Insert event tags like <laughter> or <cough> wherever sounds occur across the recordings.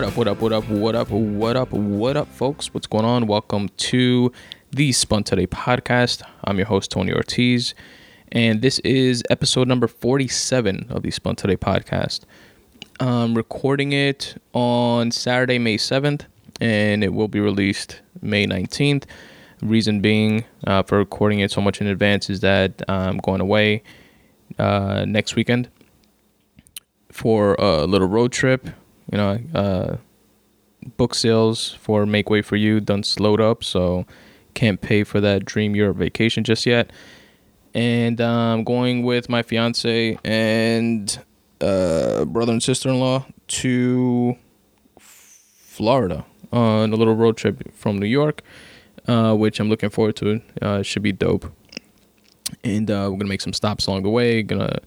What up, what up, what up, what up, what up, what up, folks? What's going on? Welcome to the Spun Today podcast. I'm your host, Tony Ortiz, and this is episode number 47 of the Spun Today podcast. I'm recording it on Saturday, May 7th, and it will be released May 19th. Reason being uh, for recording it so much in advance is that I'm going away uh, next weekend for a little road trip. You know, uh, book sales for Make Way for You done slowed up, so can't pay for that dream Europe vacation just yet. And I'm going with my fiance and uh, brother and sister in law to Florida on a little road trip from New York, uh, which I'm looking forward to. Uh, should be dope. And uh, we're gonna make some stops along the way. Gonna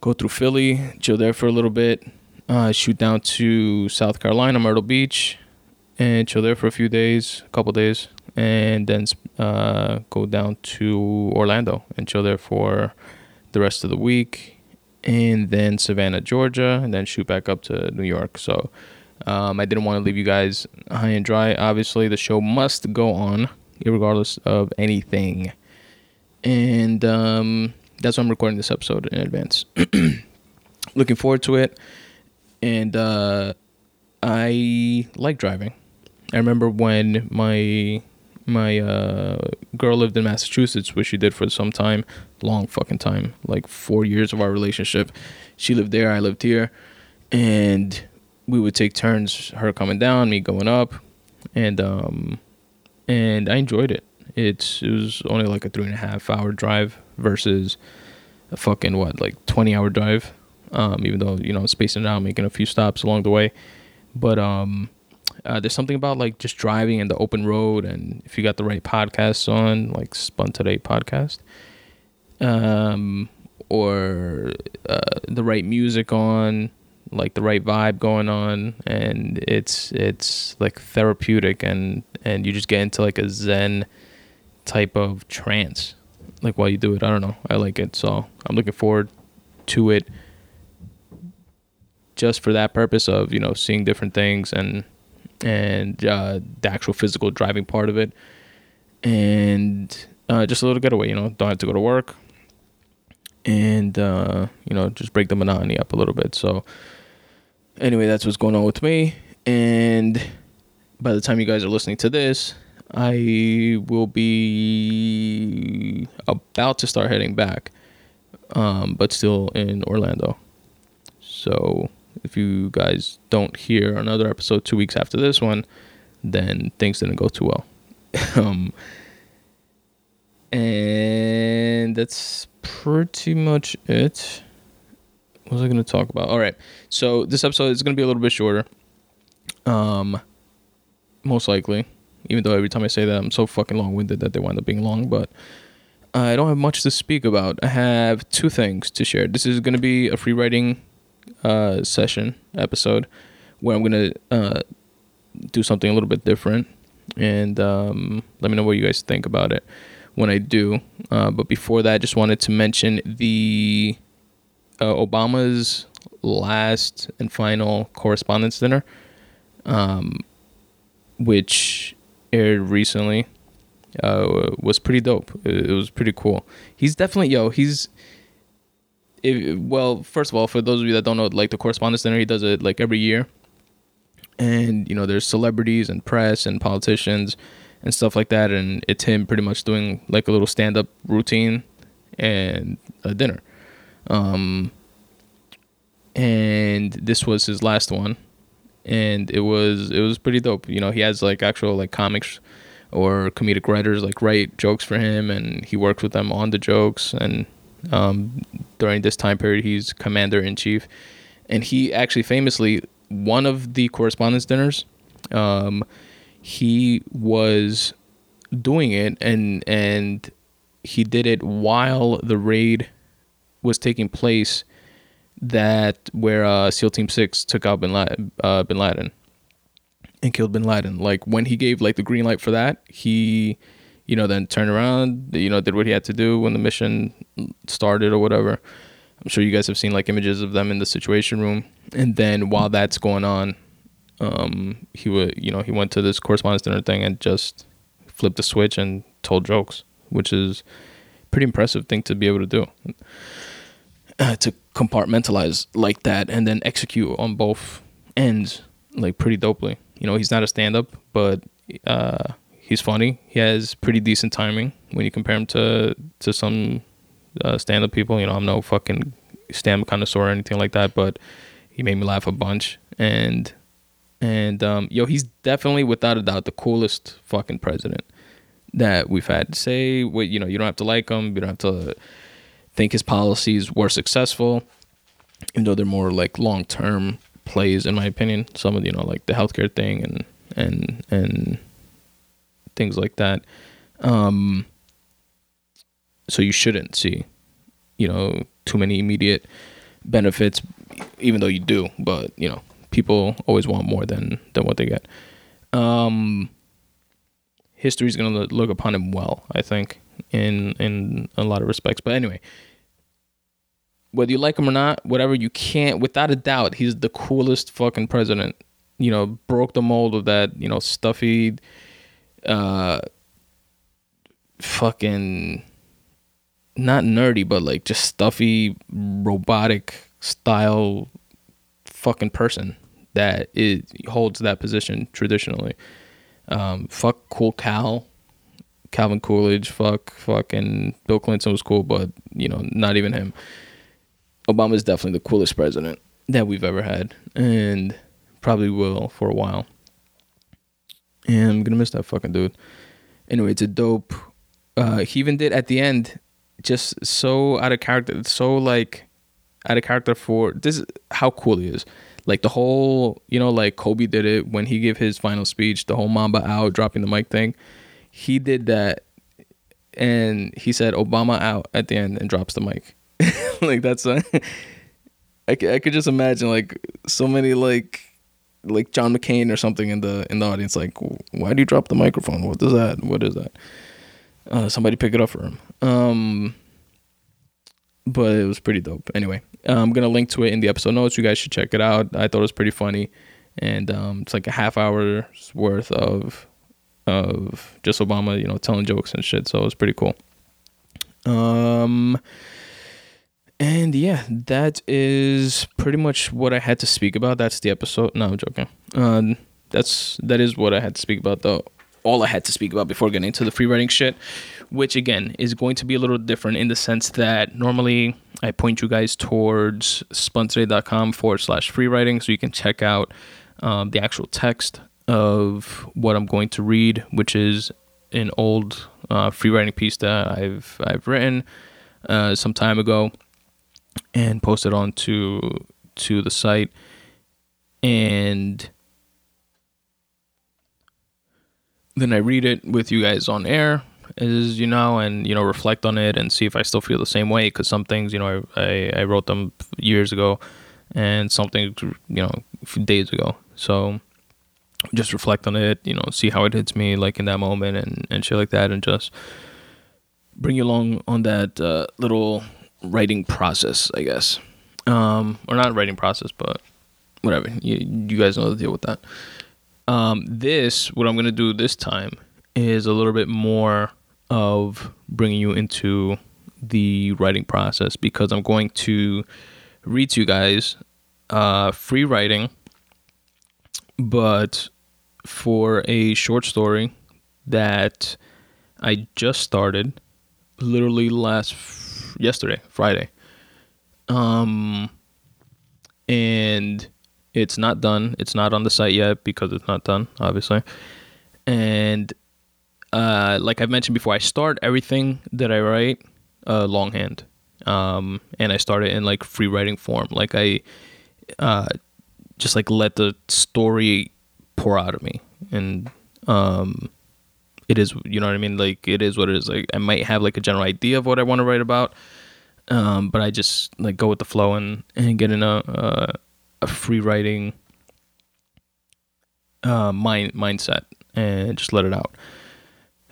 go through Philly, chill there for a little bit, uh, shoot down to South Carolina, Myrtle Beach, and chill there for a few days, a couple days, and then uh, go down to Orlando and chill there for the rest of the week, and then Savannah, Georgia, and then shoot back up to New York. So um, I didn't want to leave you guys high and dry. Obviously, the show must go on, regardless of anything. And um, that's why I'm recording this episode in advance. <clears throat> Looking forward to it. And uh, I like driving. I remember when my my uh, girl lived in Massachusetts, which she did for some time, long fucking time, like four years of our relationship. She lived there, I lived here, and we would take turns, her coming down, me going up, and um, and I enjoyed it. It's it was only like a three and a half hour drive versus a fucking what like twenty hour drive. Um, even though you know spacing it out, making a few stops along the way, but um, uh, there's something about like just driving in the open road, and if you got the right podcasts on, like Spun Today podcast, um, or uh, the right music on, like the right vibe going on, and it's it's like therapeutic, and and you just get into like a zen type of trance like while you do it. I don't know. I like it, so I'm looking forward to it just for that purpose of you know seeing different things and and uh, the actual physical driving part of it, and uh, just a little getaway. You know, don't have to go to work, and uh, you know just break the monotony up a little bit. So anyway, that's what's going on with me, and by the time you guys are listening to this, I will be about to start heading back, um, but still in Orlando. So if you guys don't hear another episode two weeks after this one, then things didn't go too well. <laughs> um, and that's pretty much it. What was I going to talk about? All right. So this episode is going to be a little bit shorter. Um, most likely even though every time I say that I'm so fucking long winded that they wind up being long, but I don't have much to speak about. I have two things to share. This is going to be a free writing uh, session episode where I'm to uh, do something a little bit different and um, let me know what you guys think about it when I do. Uh, but before that, I just wanted to mention the uh, Obama's last and final correspondence dinner, um, which aired recently uh, was pretty dope. It, was pretty cool. He's definitely yo. He's if, well. First of all, for those of you that don't know, like the correspondence dinner, he does it like every year, and you know there's celebrities and press and politicians and stuff like that, and it's him pretty much doing like a little stand up routine and a dinner. Um, and this was his last one and it was it was pretty dope. You know, he has like actual like comics or comedic writers like write jokes for him, and he works with them on the jokes. And um, during this time period, he's commander in chief, and he actually famously one of the correspondence dinners. Um, he was doing it, and and he did it while the raid was taking place that where uh, SEAL Team Six took out Bin Laden, uh, Bin Laden and killed Bin Laden. Like when he gave like the green light for that, he, you know, then turned around, you know, did what he had to do when the mission started or whatever. I'm sure you guys have seen like images of them in the Situation Room, and then while that's going on, um, he would you know he went to this correspondence dinner thing and just flipped the switch and told jokes, which is pretty impressive thing to be able to do. Uh, to compartmentalize like that and then execute on both ends like pretty dopely. You know, he's not a stand up, but uh, he's funny. He has pretty decent timing when you compare him to to some uh, stand up people. You know, I'm no fucking stand up connoisseur or anything like that, but he made me laugh a bunch. And and um, yo, he's definitely without a doubt the coolest fucking president that we've had. To say what you know, you don't have to like him, you don't have to think his policies were successful, even though they're more like long term plays in my opinion. Some of you know like the healthcare thing and and and things like that. Um, so you shouldn't see, you know, too many immediate benefits, even though you do. But you know, people always want more than than what they get. Um, history is going to look upon him well, I think, in in a lot of respects. But anyway, whether you like him or not, whatever, you can't, without a doubt, he's the coolest fucking president. You know, broke the mold of that, you know, stuffy, uh, fucking, not nerdy, but like just stuffy, robotic style fucking person that it holds that position traditionally. Um, fuck Cool Cal, Calvin Coolidge. Fuck fucking Bill Clinton was cool, but you know, not even him. Obama is definitely the coolest president that we've ever had, and probably will for a while. And I'm gonna miss that fucking dude. Anyway, it's a dope. Uh, he even did at the end, just so out of character, so like out of character for this. Is how cool he is. Like the whole, you know, like Kobe did it when he gave his final speech, the whole Mamba out, dropping the mic thing. He did that, and he said Obama out at the end and drops the mic. <laughs> like that's a, <laughs> I, I could just imagine like so many like like John McCain or something in the in the audience like why do you drop the microphone? What is that? What is that? Uh, somebody pick it up for him. Um but it was pretty dope. Anyway i'm gonna link to it in the episode notes. You guys should check it out. I thought it was pretty funny. And um it's like a half hour's worth of of just obama you know telling jokes and shit. So it was pretty cool. Um and yeah, that is pretty much what I had to speak about. That's the episode. No, I'm joking. Um, that's that is what I had to speak about though. All I had to speak about before getting into the free writing shit, which again is going to be a little different in the sense that normally I point you guys towards spuntoday.com forward slash free writing so you can check out um, the actual text of what I'm going to read, which is an old uh, free writing piece that I've I've written uh, some time ago and post it onto to the site. And then I read it with you guys on air as you know and you know reflect on it and see if I still feel the same way because some things you know I, I, I wrote them years ago and something you know days ago. So just reflect on it you know see how it hits me like in that moment and and shit like that and just bring you along on that uh, little writing process, I guess. Um, or not writing process, but whatever. You, you guys know the deal with that. Um, this, what I'm going to do this time, is a little bit more of bringing you into the writing process because I'm going to read to you guys uh, free writing, but for a short story that I just started literally last yesterday, Friday. Um, and it's not done. It's not on the site yet because it's not done, obviously. And uh, like I've mentioned before, I start everything that I write uh, longhand. Um, and I start it in like free writing form. Like I uh, just like let the story pour out of me. And um, it is you know what I mean like it is what it is like I might have like a general idea of what I want to write about um, but I just like go with the flow and and get in a a, a free writing uh, mind mindset and just let it out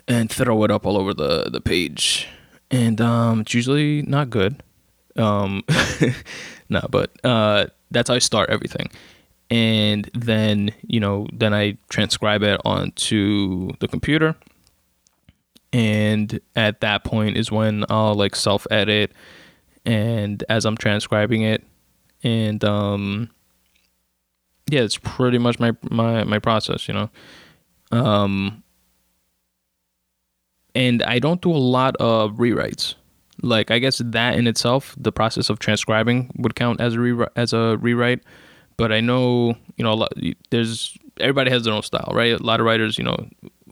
and throw it up all over the the page and um, it's usually not good Um, <laughs> no, but uh, that's how I start everything. And then, you know, then I transcribe it onto the computer. And at that point is when I'll like self edit and as I'm transcribing it. And um yeah, it's pretty much my my my process, you know. Um and I don't do a lot of rewrites. Like I guess that in itself, the process of transcribing would count as a re- as a rewrite. But I know you know a lot, there's everybody has their own style, right? A lot of writers, you know,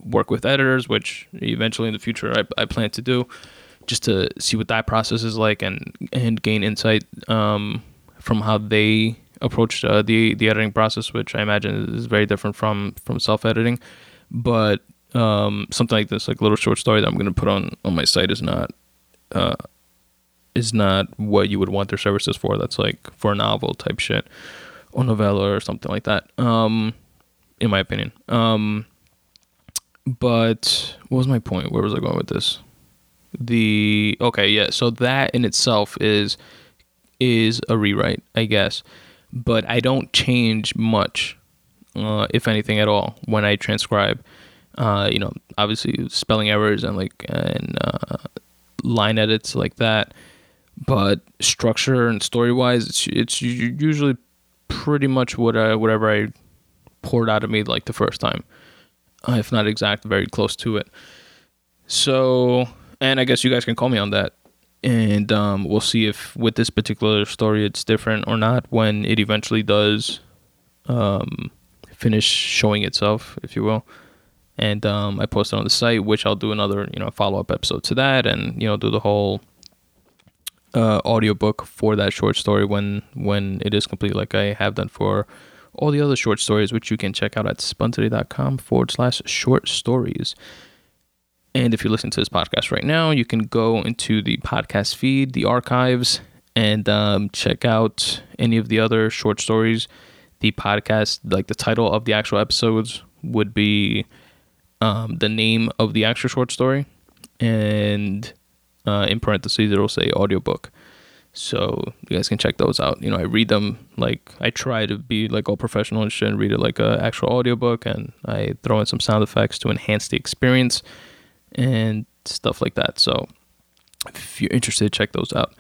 work with editors, which eventually in the future I, I plan to do, just to see what that process is like and and gain insight um, from how they approach uh, the the editing process, which I imagine is very different from from self editing. But um, something like this, like little short story that I'm going to put on on my site, is not uh, is not what you would want their services for. That's like for a novel type shit or novella or something like that. Um, in my opinion. Um, but what was my point? Where was I going with this? The okay, yeah. So that in itself is is a rewrite, I guess. But I don't change much, uh, if anything at all, when I transcribe. Uh, you know, obviously spelling errors and like and uh, line edits like that. But structure and story wise, it's it's usually pretty much what I, whatever I poured out of me like the first time, if not exact, very close to it. So, and I guess you guys can call me on that, and um, we'll see if with this particular story it's different or not when it eventually does um, finish showing itself, if you will and um, I posted on the site, which I'll do another you know follow up episode to that, and you know do the whole uh, audiobook for that short story when when it is complete, like I have done for all the other short stories, which you can check out at spuntoday.com forward slash short stories. And if you listen to this podcast right now, you can go into the podcast feed, the archives, and um, check out any of the other short stories. The podcast, like the title of the actual episodes, would be um, the name of the actual short story, and uh, in parentheses it'll say audiobook. So you guys can check those out. You know, I read them like I try to be like all professional and shit and read it like a actual audiobook and I throw in some sound effects to enhance the experience and stuff like that. So if you're interested, check those out.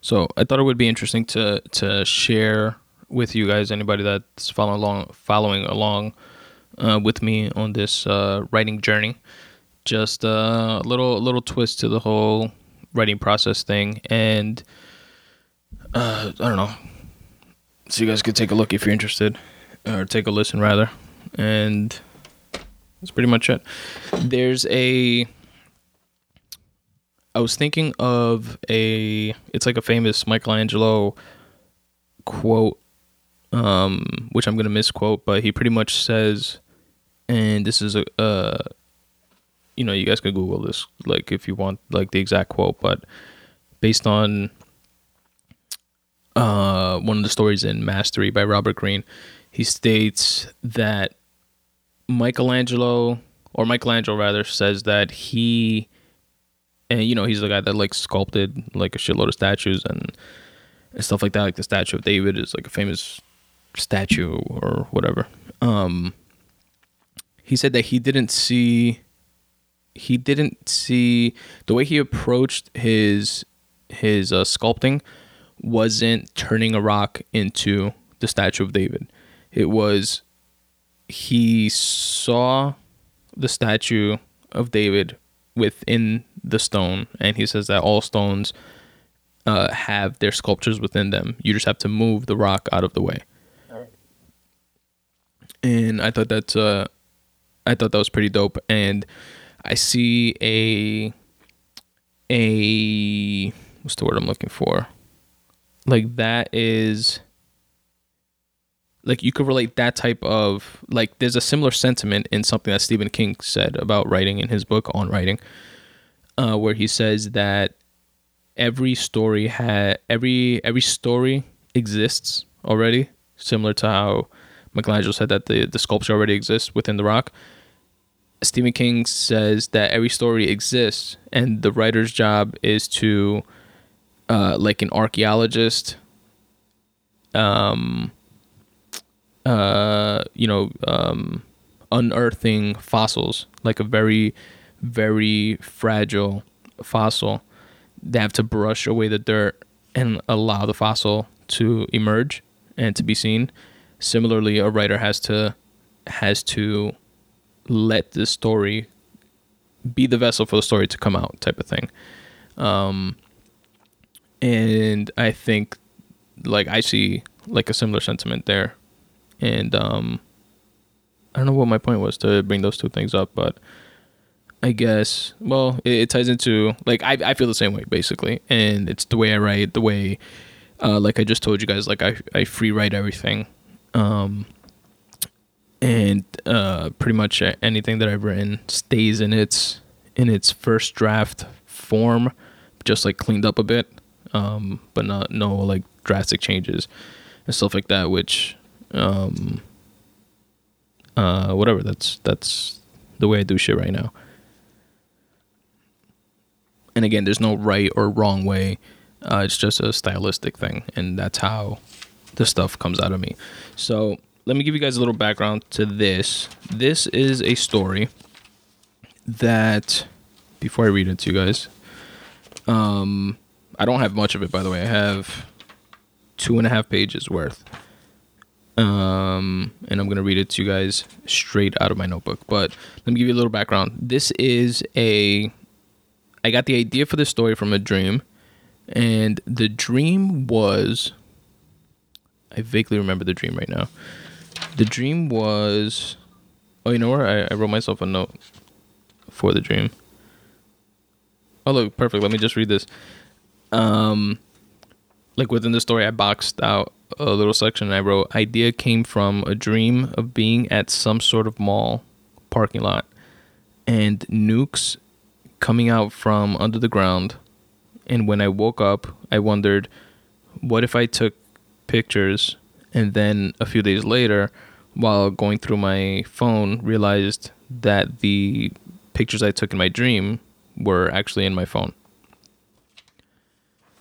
So I thought it would be interesting to to share with you guys, anybody that's following along following along uh, with me on this uh, writing journey. Just uh, a little little twist to the whole writing process thing, and uh, I don't know. So you guys could take a look if you're interested, or take a listen rather, and that's pretty much it. There's a. I was thinking of a. It's like a famous Michelangelo quote um, which I'm gonna misquote, but he pretty much says, and this is a, uh, you know, you guys can Google this, like if you want, like the exact quote, but based on uh, one of the stories in Mastery by Robert Greene, he states that Michelangelo, or Michelangelo rather, says that he, and you know, he's the guy that like sculpted like a shitload of statues and and stuff like that. Like the statue of David is like a famous statue or whatever. Um, he said that he didn't see he didn't see the way he approached his his uh, sculpting wasn't turning a rock into the statue of David. It was he saw the statue of David within the stone, and he says that all stones uh, have their sculptures within them. You just have to move the rock out of the way. And I thought that's uh, I thought that was pretty dope. And I see a a what's the word I'm looking for? Like that is like you could relate that type of like there's a similar sentiment in something that Stephen King said about writing in his book on writing, uh, where he says that every story had every every story exists already, similar to how Michelangelo said that the the sculpture already exists within the rock Stephen King says that every story exists, and the writer's job is to, uh, like an archaeologist, um, uh, you know, um, unearthing fossils, like a very, very fragile fossil. They have to brush away the dirt and allow the fossil to emerge and to be seen. Similarly, a writer has to has to let the story be the vessel for the story to come out, type of thing. Um, and I think, like, I see like a similar sentiment there, and um, I don't know what my point was to bring those two things up, but I guess well, it, it ties into like I I feel the same way basically, and it's the way I write, the way, uh, like I just told you guys, like I I free write everything, um, and uh, pretty much anything that I've written stays in its in its first draft form, just like cleaned up a bit, um, but not no like drastic changes and stuff like that, which um uh whatever that's that's the way I do shit right now. And again, there's no right or wrong way. Uh, it's just a stylistic thing, and that's how the stuff comes out of me. So let me give you guys a little background to this. This is a story that, before I read it to you guys, um, I don't have much of it, by the way. I have two and a half pages worth. Um, and I'm gonna read it to you guys straight out of my notebook. But let me give you a little background. This is a I got the idea for this story from a dream, and the dream was I vaguely remember the dream right now. The dream was oh you know where I, I wrote myself a note for the dream. Oh look, perfect. Let me just read this. Um like within the story I boxed out a little section and I wrote idea came from a dream of being at some sort of mall parking lot and nukes coming out from under the ground and when I woke up I wondered what if I took pictures and then a few days later while going through my phone realized that the pictures I took in my dream were actually in my phone.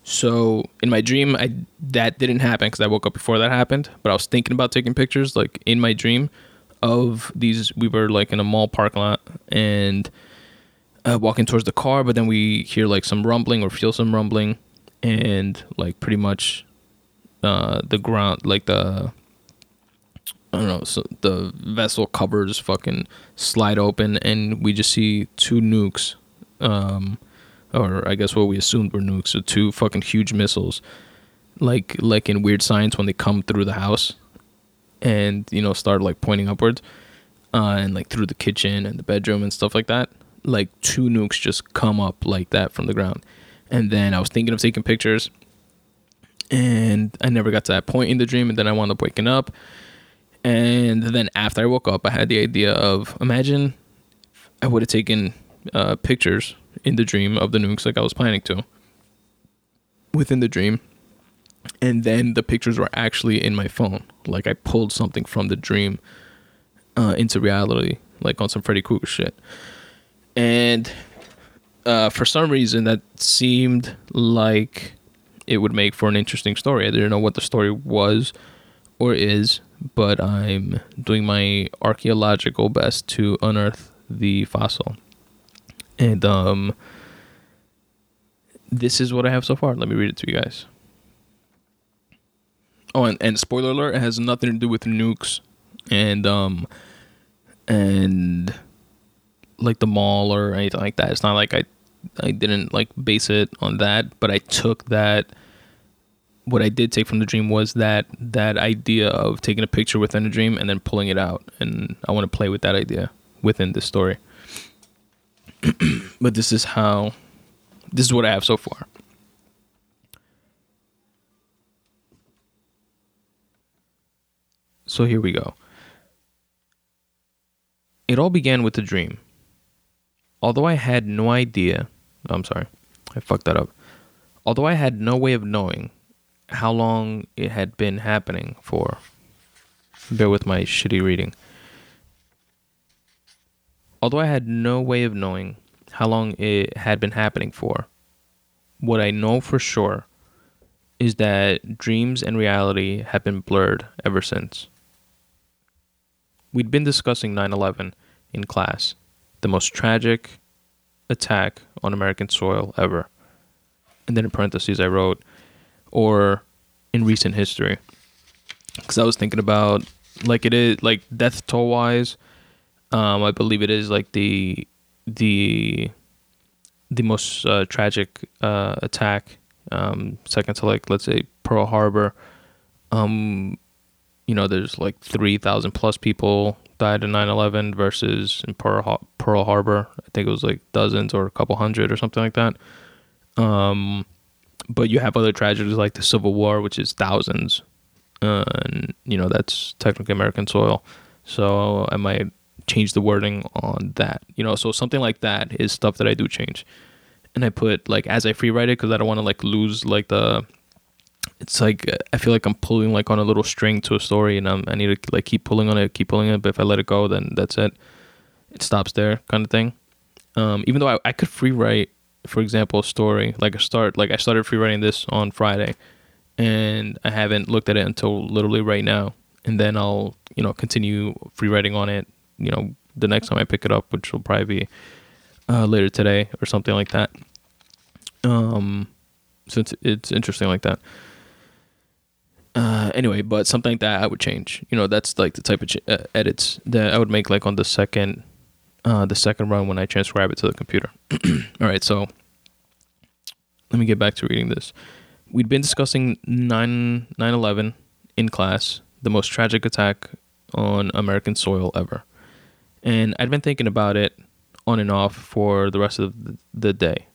So in my dream, I that didn't happen because I woke up before that happened. But I was thinking about taking pictures, like in my dream, of these. We were like in a mall parking lot and uh, walking towards the car, but then we hear like some rumbling or feel some rumbling, and like pretty much uh, the ground, like the I don't know, so the vessel covers fucking slide open, and we just see two nukes. Um, or I guess what we assumed were nukes, so two fucking huge missiles, like like in Weird Science when they come through the house, and you know start like pointing upwards, uh, and like through the kitchen and the bedroom and stuff like that. Like two nukes just come up like that from the ground, and then I was thinking of taking pictures, and I never got to that point in the dream, and then I wound up waking up, and then after I woke up, I had the idea of imagine I would have taken uh, pictures in the dream of the nukes like I was planning to within the dream. And then the pictures were actually in my phone. Like I pulled something from the dream uh, into reality, like on some Freddy Krueger shit. And uh, for some reason, that seemed like it would make for an interesting story. I didn't know what the story was or is, but I'm doing my archaeological best to unearth the fossil and um this is what I have so far. Let me read it to you guys. Oh, and, and spoiler alert, it has nothing to do with nukes and um and like the mall or anything like that. It's not like I I didn't like base it on that, but I took that what I did take from the dream was that that idea of taking a picture within a dream and then pulling it out and I want to play with that idea within this story. <clears throat> but this is how this is what I have so far. So here we go. It all began with a dream. Although I had no idea, I'm sorry, I fucked that up. Although I had no way of knowing how long it had been happening for, bear with my shitty reading. Although I had no way of knowing how long it had been happening for, what I know for sure is that dreams and reality have been blurred ever since. We'd been discussing 9 11 in class, the most tragic attack on American soil ever. And then in parentheses, I wrote, or in recent history. Because I was thinking about, like, it is, like, death toll wise, um, I believe it is, like, the, the, the most uh, tragic uh, attack, um, second to, like, let's say Pearl Harbor. Um, you know, there's like 3,000 plus people died in 9/11 versus in Pearl, Pearl Harbor. I think it was like dozens or a couple hundred or something like that. Um, but you have other tragedies like the Civil War, which is thousands, uh, and you know that's technically American soil. So I might change the wording on that. You know, so something like that is stuff that I do change, and I put like as I free write it because I don't want to like lose like the it's like I feel like I'm pulling like on a little string to a story, and I'm, I need to like keep pulling on it, keep pulling it. But if I let it go, then that's it. It stops there, kind of thing. Um, even though I, I could free write, for example, a story like a start, like I started free writing this on Friday, and I haven't looked at it until literally right now, and then I'll you know continue free writing on it. You know, the next time I pick it up, which will probably be uh, later today or something like that. Um, so it's it's interesting like that. Uh, anyway, but something like that I would change. You know, that's like the type of ch- uh, edits that I would make like on the second, uh, the second run when I transcribe it to the computer. <clears throat> All right, so let me get back to reading this. We'd been discussing 9 11 in class, the most tragic attack on American soil ever. And I'd been thinking about it on and off for the rest of the day,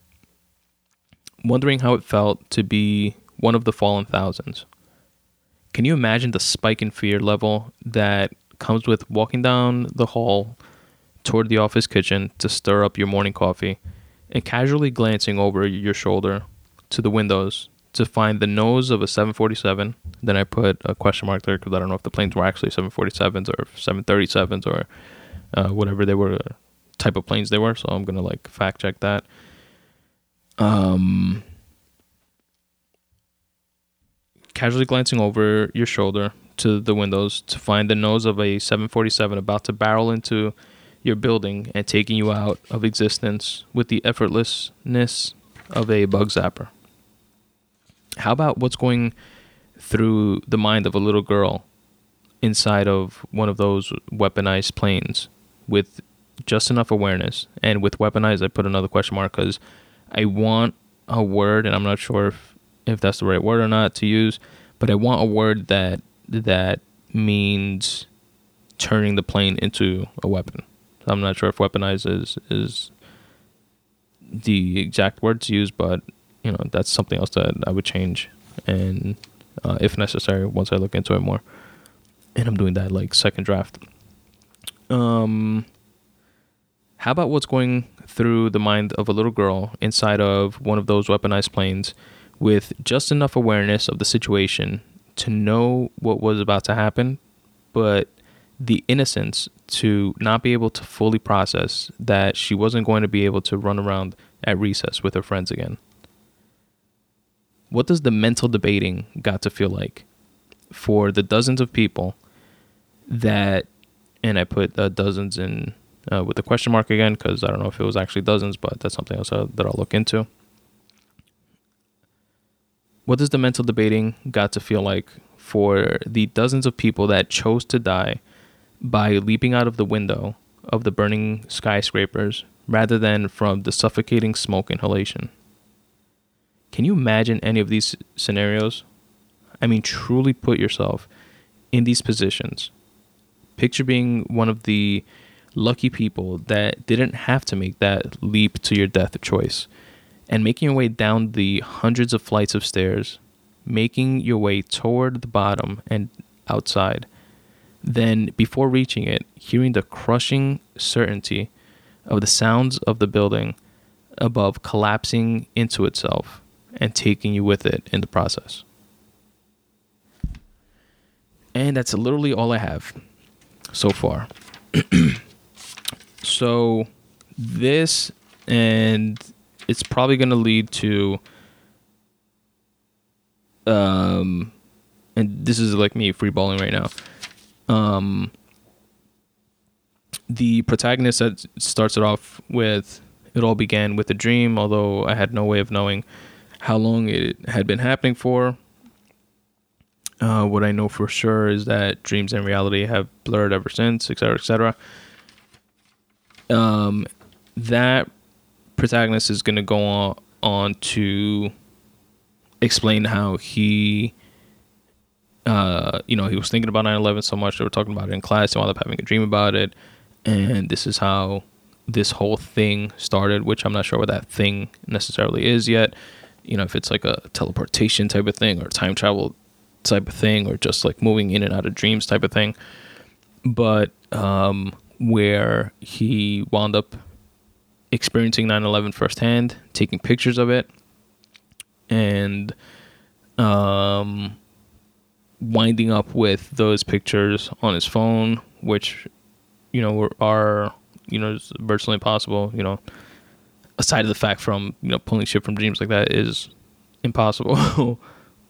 wondering how it felt to be one of the fallen thousands can you imagine the spike in fear level that comes with walking down the hall toward the office kitchen to stir up your morning coffee and casually glancing over your shoulder to the windows to find the nose of a 747. Then I put a question mark there because I don't know if the planes were actually 747s or 737s or uh, whatever they were type of planes they were. So I'm gonna like fact check that. Um, casually glancing over your shoulder to the windows to find the nose of a 747 about to barrel into your building and taking you out of existence with the effortlessness of a bug zapper. How about what's going through the mind of a little girl inside of one of those weaponized planes with just enough awareness? And with weaponized, I put another question mark because I want a word, and I'm not sure if if that's the right word or not to use, but I want a word that that means turning the plane into a weapon. I'm not sure if weaponize is is the exact word to use, but you know that's something else that I would change, and uh, if necessary, once I look into it more. And I'm doing that like second draft. Um, how about what's going through the mind of a little girl inside of one of those weaponized planes with just enough awareness of the situation to know what was about to happen, but the innocence to not be able to fully process that she wasn't going to be able to run around at recess with her friends again. What does the mental debating got to feel like for the dozens of people that, and I put uh, dozens in uh, with a question mark again because I don't know if it was actually dozens, but that's something else uh, that I'll look into what does the mental debating got to feel like for the dozens of people that chose to die by leaping out of the window of the burning skyscrapers rather than from the suffocating smoke inhalation? Can you imagine any of these scenarios? I mean, truly put yourself in these positions. Picture being one of the lucky people that didn't have to make that leap to your death of choice and making your way down the hundreds of flights of stairs, making your way toward the bottom and outside. Then, before reaching it, hearing the crushing certainty of the sounds of the building above collapsing into itself and taking you with it in the process. And that's literally all I have so far. <clears throat> So this and it's probably going to lead to um and this is like me freeballing right now. Um the protagonist that starts it off with it all began with a dream, although I had no way of knowing how long it had been happening for. Uh, what I know for sure is that dreams and reality have blurred ever since, etc., etc. Um, that protagonist is going to go on, on to explain how he, uh, you know, he was thinking about 9 11 so much. They were talking about it in class. He wound up having a dream about it. And this is how this whole thing started, which I'm not sure what that thing necessarily is yet. You know, if it's like a teleportation type of thing or time travel type of thing or just like moving in and out of dreams type of thing. But um, where he wound up experiencing 9/11 firsthand, taking pictures of it, and um, winding up with those pictures on his phone, which you know are you know virtually impossible. You know, aside of the fact from you know pulling shit from dreams like that is impossible.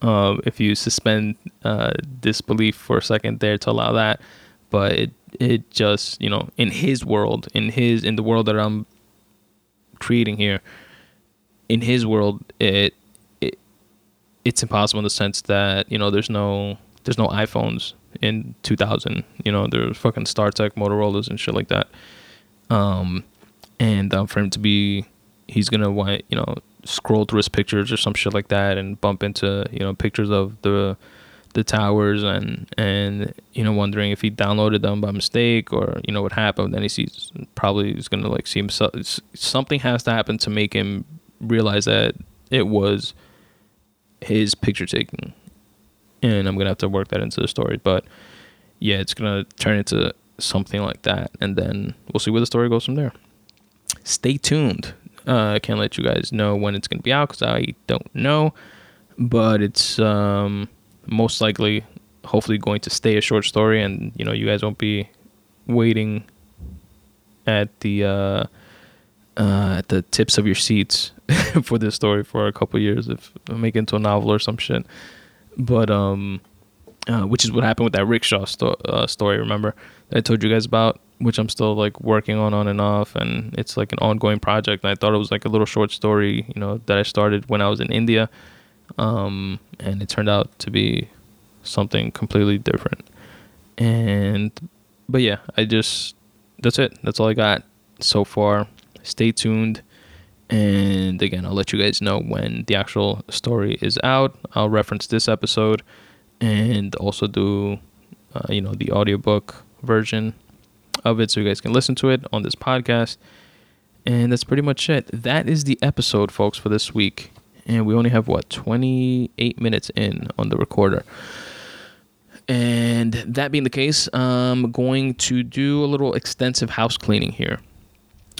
uh, <laughs> if you suspend uh, disbelief for a second there to allow that, but it it just you know in his world, in his in the world that I'm creating here, in his world, it it it's impossible in the sense that you know there's no there's no iPhones in 2000. You know, there's fucking StarTAC, Motorola's, and shit like that. Um, and um, for him to be, he's gonna want you know scroll through his pictures or some shit like that and bump into you know pictures of the the towers and and you know wondering if he downloaded them by mistake or you know what happened then he sees probably he's gonna like see himself something has to happen to make him realize that it was his picture taking. And i'm gonna have to work that into the story but yeah it's gonna turn into something like that and then we'll see where the story goes from there. Stay tuned. Uh, I can't let you guys know when it's gonna be out because I don't know, but it's um, most likely, hopefully, going to stay a short story, and you know, you guys won't be waiting at the uh, uh, at the tips of your seats <laughs> for this story for a couple years if make it into a novel or some shit. But um, uh, which is what happened with that rickshaw sto- uh, story. Remember that I told you guys about which I'm still like working on on and off, and it's like an ongoing project. And I thought it was like a little short story, you know, that I started when I was in India, um, and it turned out to be something completely different. And but yeah, I just that's it. That's all I got so far. Stay tuned. And again, I'll let you guys know when the actual story is out. I'll reference this episode and also do, uh, you know, the audiobook version of it so you guys can listen to it on this podcast. And that's pretty much it. That is the episode, folks, for this week. And we only have what, 28 minutes in on the recorder. And that being the case, I'm going to do a little extensive house cleaning here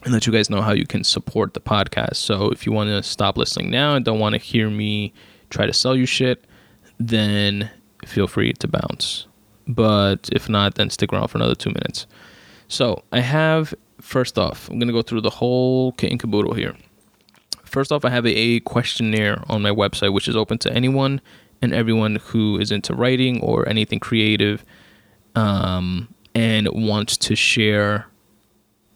and let you guys know how you can support the podcast. So if you want to stop listening now and don't want to hear me try to sell you shit, then feel free to bounce. But if not, then stick around for another two minutes. So I have first off, I'm gonna go through the whole kit and caboodle here. First off, I have a questionnaire on my website, which is open to anyone and everyone who is into writing or anything creative, um, and wants to share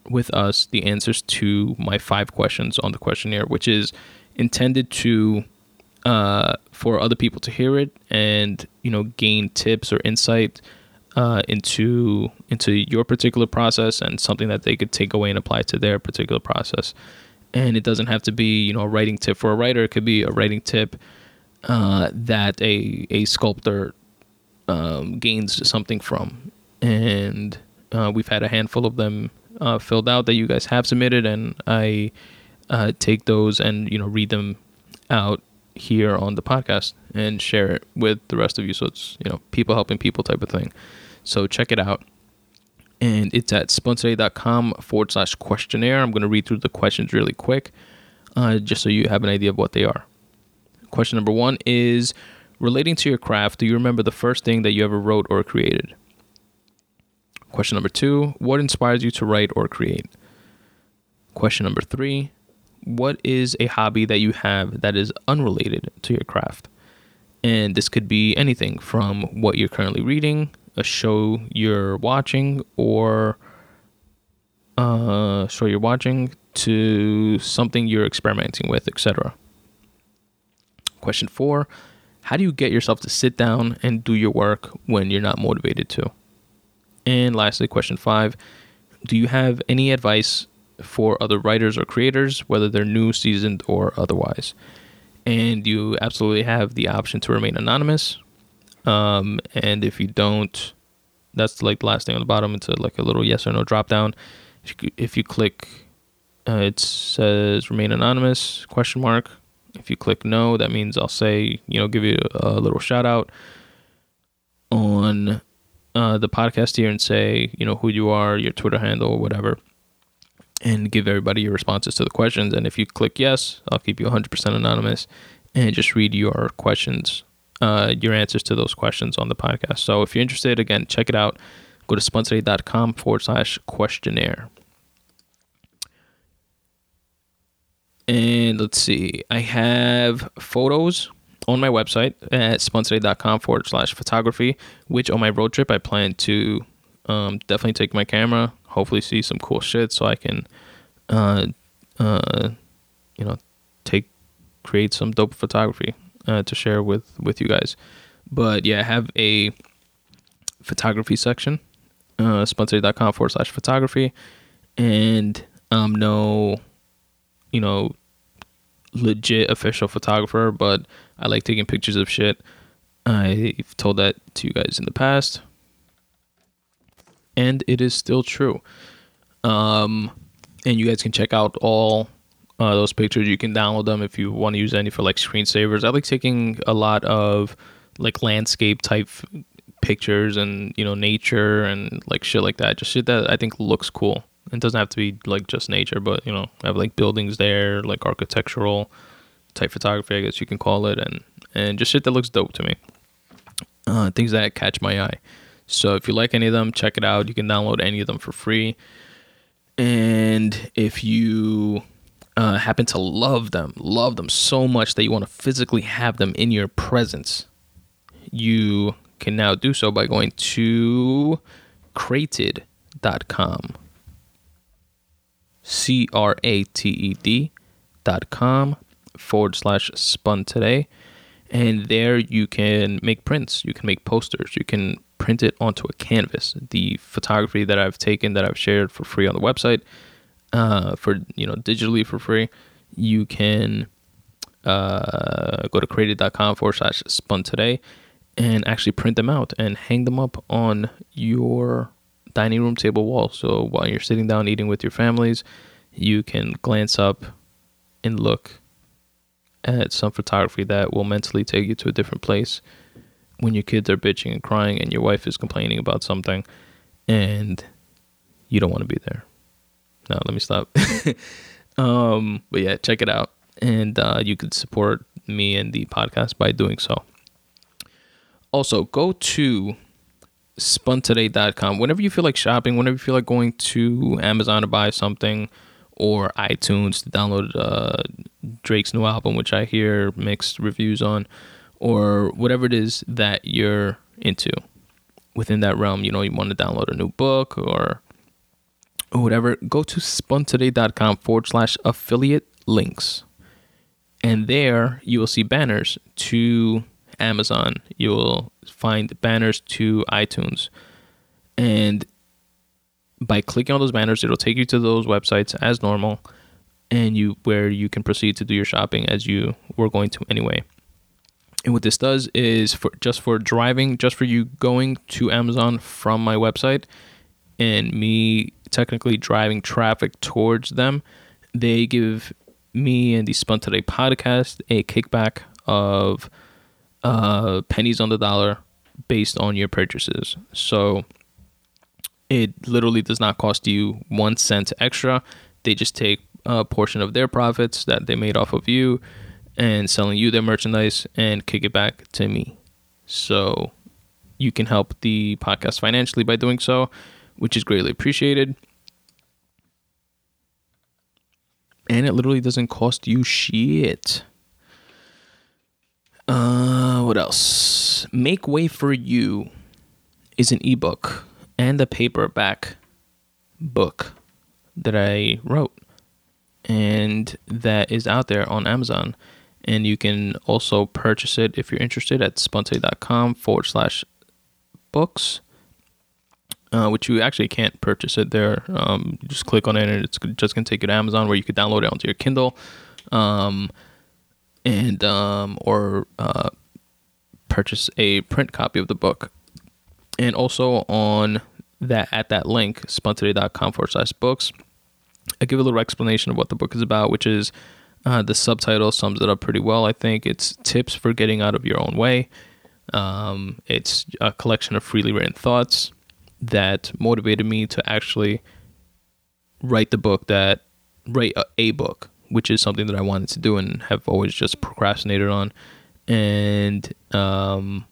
with us the answers to my five questions on the questionnaire, which is intended to uh, for other people to hear it and you know gain tips or insight uh, into into your particular process and something that they could take away and apply to their particular process. And it doesn't have to be you know a writing tip for a writer. It could be a writing tip uh, that a a sculptor um, gains something from. And uh, we've had a handful of them uh, filled out that you guys have submitted, and I uh, take those and you know read them out here on the podcast and share it with the rest of you. So it's you know people helping people type of thing. So check it out. And it's at spuntoday.com forward slash questionnaire. I'm going to read through the questions really quick uh, just so you have an idea of what they are. Question number one is relating to your craft, do you remember the first thing that you ever wrote or created? Question number two What inspires you to write or create? Question number three What is a hobby that you have that is unrelated to your craft? And this could be anything from what you're currently reading, a show you're watching, or uh, show you're watching to something you're experimenting with, etc. Question four How do you get yourself to sit down and do your work when you're not motivated to? And lastly, question five Do you have any advice for other writers or creators, whether they're new, seasoned, or otherwise? And you absolutely have the option to remain anonymous. Um, and if you don't, that's like the last thing on the bottom. It's a, like a little yes or no drop down. If you, if you click, uh, it says remain anonymous question mark. If you click no, that means I'll say you know give you a, little shout out on uh, the podcast here and say you know who you are, your Twitter handle, or whatever, and give everybody your responses to the questions. And if you click yes, I'll keep you 100% anonymous and just read your questions, uh, your answers to those questions on the podcast. So if you're interested, again, check it out. Go to spuntoday.com forward slash questionnaire. And let's see, I have photos on my website at spuntoday.com forward slash photography, which on my road trip I plan to um, definitely take my camera, hopefully see some cool shit so I can, uh, uh, you know, take, create some dope photography uh, to share with, with you guys. But yeah, I have a photography section, uh, spuntoday.com forward slash photography, and um, no you know, legit official photographer, but I like taking pictures of shit. I've told that to you guys in the past, and it is still true. Um, and you guys can check out all uh, those pictures. You can download them if you want to use any for like screensavers. I like taking a lot of like landscape type pictures and you know nature and like shit like that. Just shit that I think looks cool. It doesn't have to be like just nature, but you know, I have like buildings there, like architectural type photography, I guess you can call it, and and just shit that looks dope to me. Uh, things that catch my eye. So if you like any of them, check it out. You can download any of them for free. And if you uh, happen to love them, love them so much that you want to physically have them in your presence, you can now do so by going to crated.com. C R A T E D dot com forward slash spun today. And there you can make prints, you can make posters, you can print it onto a canvas. The photography that I've taken that I've shared for free on the website, uh, for you know, digitally for free, you can uh, go to crated.com forward slash spun today and actually print them out and hang them up on your dining room table wall. So while you're sitting down eating with your families, you can glance up and look at some photography that will mentally take you to a different place when your kids are bitching and crying and your wife is complaining about something and you don't want to be there. No, let me stop. <laughs> um, but yeah, check it out. And uh, you could support me and the podcast by doing so. Also, go to spuntoday.com. Whenever you feel like shopping, whenever you feel like going to Amazon to buy something or iTunes to download uh, Drake's new album, which I hear mixed reviews on, or whatever it is that you're into within that realm. You know, you want to download a new book or, or whatever, go to spuntoday.com forward slash affiliate links. And there you will see banners to Amazon. You will find banners to iTunes. And by clicking on those banners, it'll take you to those websites as normal and you where you can proceed to do your shopping as you were going to anyway. And what this does is for just for driving, just for you going to Amazon from my website and me technically driving traffic towards them, they give me and the Spun Today podcast a kickback of uh, pennies on the dollar based on your purchases. So it literally does not cost you one cent extra. They just take a portion of their profits that they made off of you and selling you their merchandise and kick it back to me. So you can help the podcast financially by doing so, which is greatly appreciated. and it literally doesn't cost you shit. Uh, what else? Make Way for You is an ebook and a paperback book that I wrote, and that is out there on Amazon. And you can also purchase it if you're interested at spuntoday.com forward slash books, uh, which you actually can't purchase it there. Um, just click on it and it's just to take you to Amazon where you could download it onto your Kindle. Um, and um, or uh, purchase a print copy of the book. And also on that at that link, spuntoday.com forward slash books, I give a little explanation of what the book is about, which is uh, the subtitle sums it up pretty well. I think it's tips for getting out of your own way. Um, it's a collection of freely written thoughts that motivated me to actually write the book that write a, a book which is something that I wanted to do and have always just procrastinated on. And um,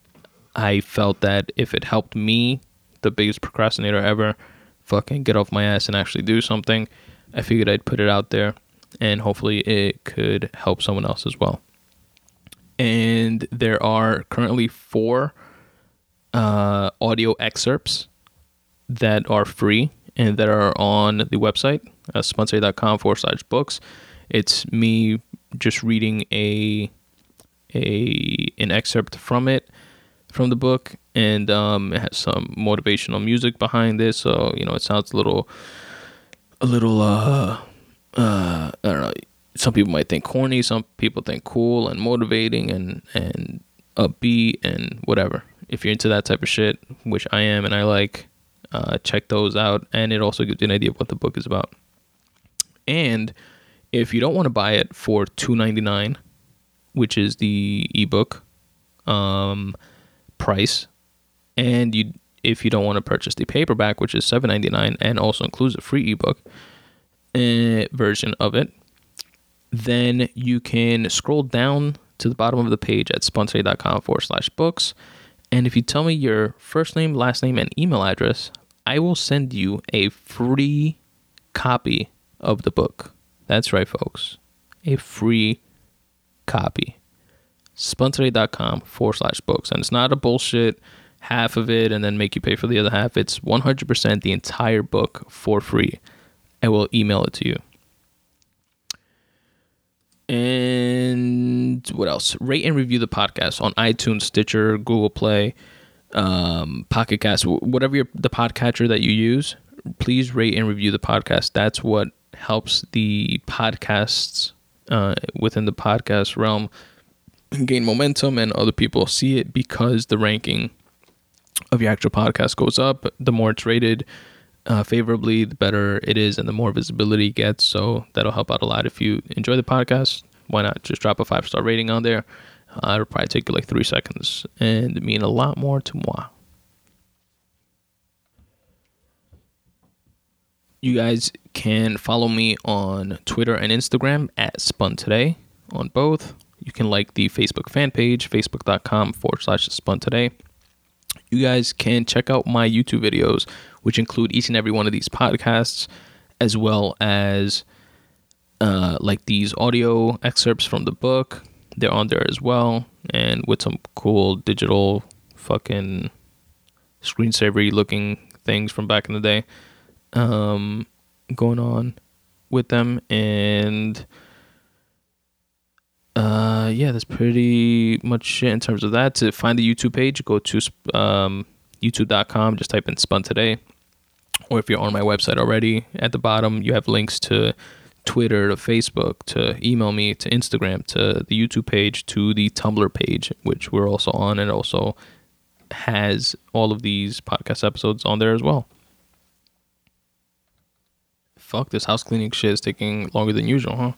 I felt that if it helped me, the biggest procrastinator ever, fucking get off my ass and actually do something, I figured I'd put it out there and hopefully it could help someone else as well. And there are currently four uh, audio excerpts that are free and that are on the website, uh, spuntoday.com forward slash books. It's me just reading a a an excerpt from it from the book, and um, it has some motivational music behind this. So you know, it sounds a little a little uh uh I don't know. Some people might think corny. Some people think cool and motivating and and upbeat and whatever. If you're into that type of shit, which I am and I like, uh, check those out. And it also gives you an idea of what the book is about. And if you don't want to buy it for two ninety nine, which is the ebook um, price, and you if you don't want to purchase the paperback, which is seven ninety nine, and also includes a free ebook uh, version of it, then you can scroll down to the bottom of the page at spuntoday.com forward slash books. And if you tell me your first name, last name, and email address, I will send you a free copy of the book. That's right, folks. A free copy. Spuntoday.com forward slash books. And it's not a bullshit half of it and then make you pay for the other half. It's 100% the entire book for free. I will email it to you. And what else? Rate and review the podcast on iTunes, Stitcher, Google Play, um, Pocket Cast, whatever your, the podcatcher that you use. Please rate and review the podcast. That's what helps the podcasts uh, within the podcast realm gain momentum and other people see it because the ranking of your actual podcast goes up. The more it's rated uh, favorably, the better it is and the more visibility it gets. So that'll help out a lot. If you enjoy the podcast, why not just drop a five star rating on there? Uh, it'll probably take you like three seconds and mean a lot more to moi. You guys can follow me on Twitter and Instagram at Spun Today on both. You can like the Facebook fan page, facebook.com forward slash Spun Today. You guys can check out my YouTube videos, which include each and every one of these podcasts, as well as uh, like these audio excerpts from the book. They're on there as well, and with some cool digital fucking screensavery looking things from back in the day um, going on with them, and uh, yeah, that's pretty much it in terms of that. To find the YouTube page, go to um, youtube.com, just type in Spun Today. Or if you're on my website already, at the bottom, you have links to Twitter, to Facebook, to email me, to Instagram, to the YouTube page, to the Tumblr page, which we're also on, and also has all of these podcast episodes on there as well fuck, this house cleaning shit is taking longer than usual, huh?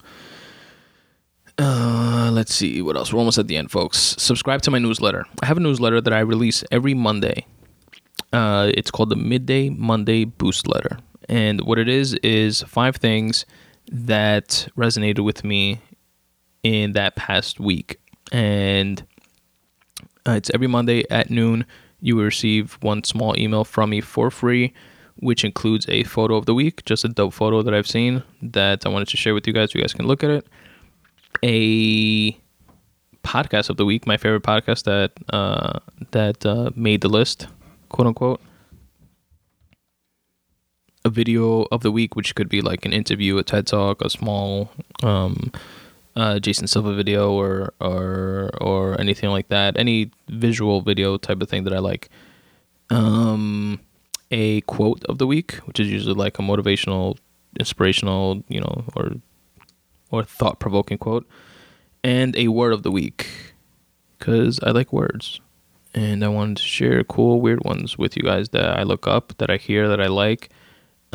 Uh, let's see what else. We're almost at the end, folks. Subscribe to my newsletter. I have a newsletter that I release every Monday. Uh, it's called the Midday Monday Boost Letter, and what it is is five things that resonated with me in that past week, and uh, it's every Monday at noon. You will receive one small email from me for free which includes a photo of the week, just a dope photo that I've seen that I wanted to share with you guys. So You guys can look at it. A podcast of the week, my favorite podcast that uh, that uh, made the list, quote unquote. A video of the week, which could be like an interview, a TED talk, a small um, uh, Jason Silva video, or or or anything like that. Any visual video type of thing that I like. Um, a quote of the week, which is usually like a motivational, inspirational, you know, or or thought provoking quote, and a word of the week, because I like words, and I wanted to share cool, weird ones with you guys that I look up, that I hear, that I like,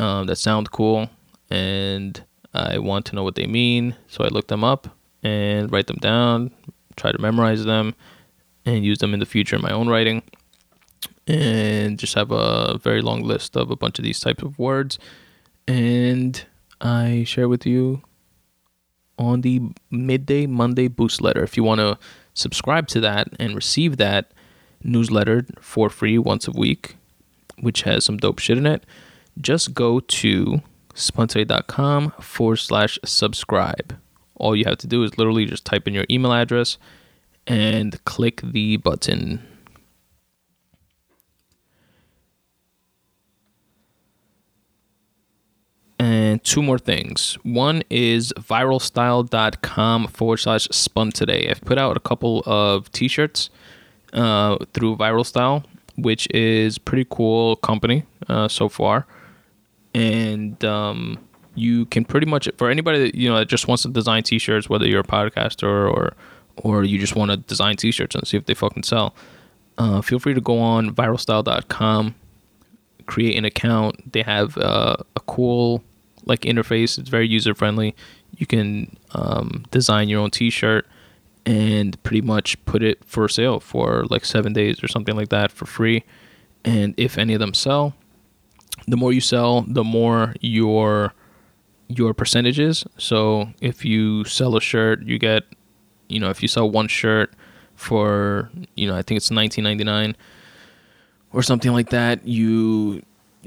um, that sound cool, and I want to know what they mean, so I look them up and write them down, try to memorize them, and use them in the future in my own writing and just have a very long list of a bunch of these types of words. And I share with you on the midday Monday boost letter. If you want to subscribe to that and receive that newsletter for free once a week, which has some dope shit in it, just go to spuntoday.com forward slash subscribe. All you have to do is literally just type in your email address and click the button And two more things. One is viralstyle.com forward slash spun today. I've put out a couple of t shirts uh, through Viral Style, which is pretty cool company uh, so far. And um, you can pretty much, for anybody that, you know, that just wants to design t shirts, whether you're a podcaster or, or you just want to design t shirts and see if they fucking sell, uh, feel free to go on viralstyle.com create an account. They have uh, a cool like interface. It's very user friendly. You can um, design your own T-shirt and pretty much put it for sale for like seven days or something like that for free. And if any of them sell, the more you sell, the more your your percentages. So if you sell a shirt, you get, you know, if you sell one shirt for, you know, I think it's 19.99 or something like that, you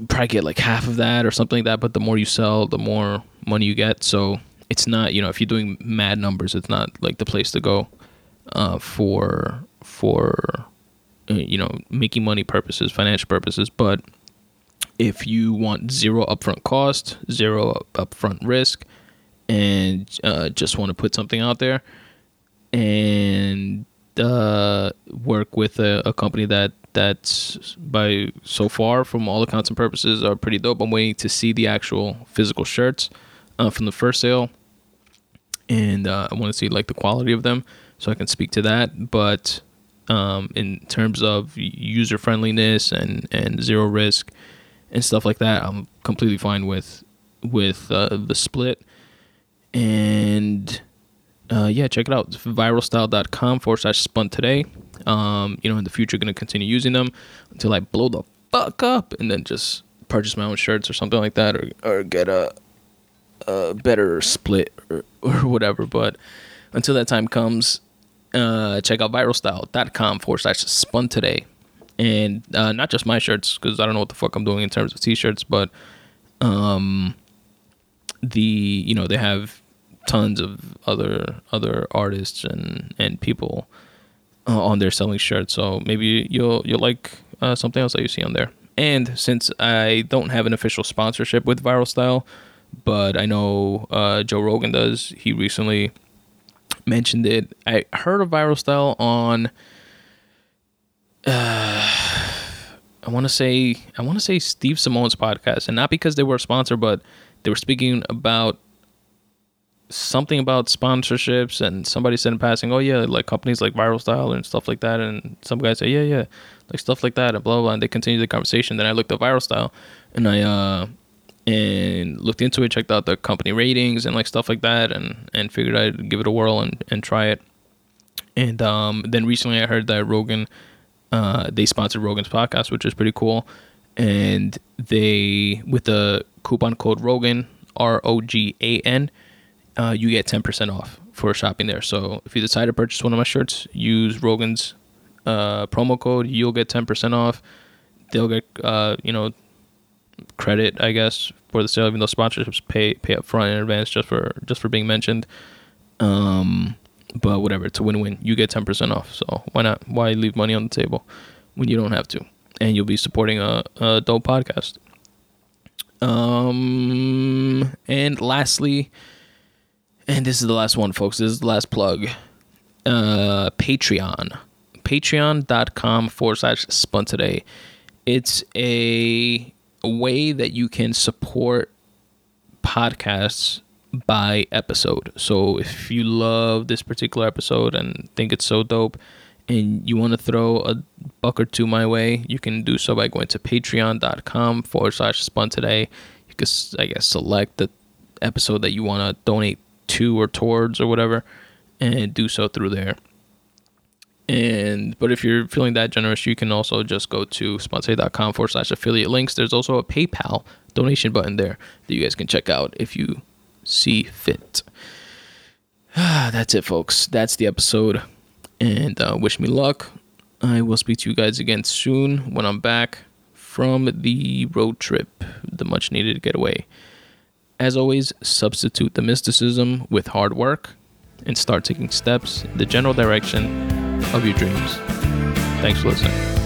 probably get like half of that or something like that. But the more you sell, the more money you get. So it's not, you know, if you're doing mad numbers, it's not like the place to go uh, for for uh, you know making money purposes, financial purposes. But if you want zero upfront cost, zero upfront risk, and uh, just want to put something out there and uh, work with a, a company that that's by so far from all accounts and purposes are pretty dope. I'm waiting to see the actual physical shirts uh, from the first sale, and uh, I want to see like the quality of them so I can speak to that. But um, in terms of user friendliness and and zero risk and stuff like that, I'm completely fine with with uh, the split and uh, yeah, check it out. Viralstyle.com forward slash spun today. Um, you know, in the future, going to continue using them until I blow the fuck up and then just purchase my own shirts or something like that or, or get a, a better split or, <laughs> or whatever. But until that time comes, uh, check out viralstyle.com forward slash spun today. And uh, not just my shirts, because I don't know what the fuck I'm doing in terms of t shirts, but um, the, you know, they have tons of other other artists and and people uh, on there selling shirts. So maybe you'll you'll like uh, something else that you see on there. And since I don't have an official sponsorship with Viral Style, but I know uh, Joe Rogan does. He recently mentioned it. I heard of Viral Style on. Uh, I want to say I want to say Steve Simeone's podcast, and not because they were a sponsor, but they were speaking about something about sponsorships and somebody said in passing, oh yeah, like companies like Viral Style and stuff like that. And some guy said, yeah, yeah, like stuff like that and blah, blah. And they continued the conversation. Then I looked at Viral Style and I, uh, and looked into it, checked out the company ratings and like stuff like that and, and figured I'd give it a whirl and, and try it. And, um, then recently I heard that Rogan, uh, they sponsored Rogan's podcast, which is pretty cool. And they, with the coupon code Rogan, R O G A N, uh, you get 10% off for shopping there. So if you decide to purchase one of my shirts, use Rogan's uh, promo code. You'll get 10% off. They'll get, uh, you know, credit, I guess, for the sale, even though sponsorships pay pay up front in advance just for just for being mentioned. Um, but whatever, it's a win-win. You get ten percent off, so why not? Why leave money on the table when you don't have to? And you'll be supporting a, a dope podcast. Um, and lastly, and this is the last one, folks. This is the last plug. Uh, Patreon, patreon.com forward slash spun today. It's a way that you can support podcasts by episode. So if you love this particular episode and think it's so dope and you want to throw a buck or two my way, you can do so by going to patreon.com forward slash spun today. You can, I guess, select the episode that you want to donate to or towards or whatever and do so through there. And but if you're feeling that generous, you can also just go to spuntoday.com forward slash affiliate links. There's also a PayPal donation button there that you guys can check out if you see fit. <sighs> That's it, folks. That's the episode. And uh, wish me luck. I will speak to you guys again soon when I'm back from the road trip, the much needed getaway. As always, substitute the mysticism with hard work and start taking steps in the general direction of your dreams. Thanks for listening.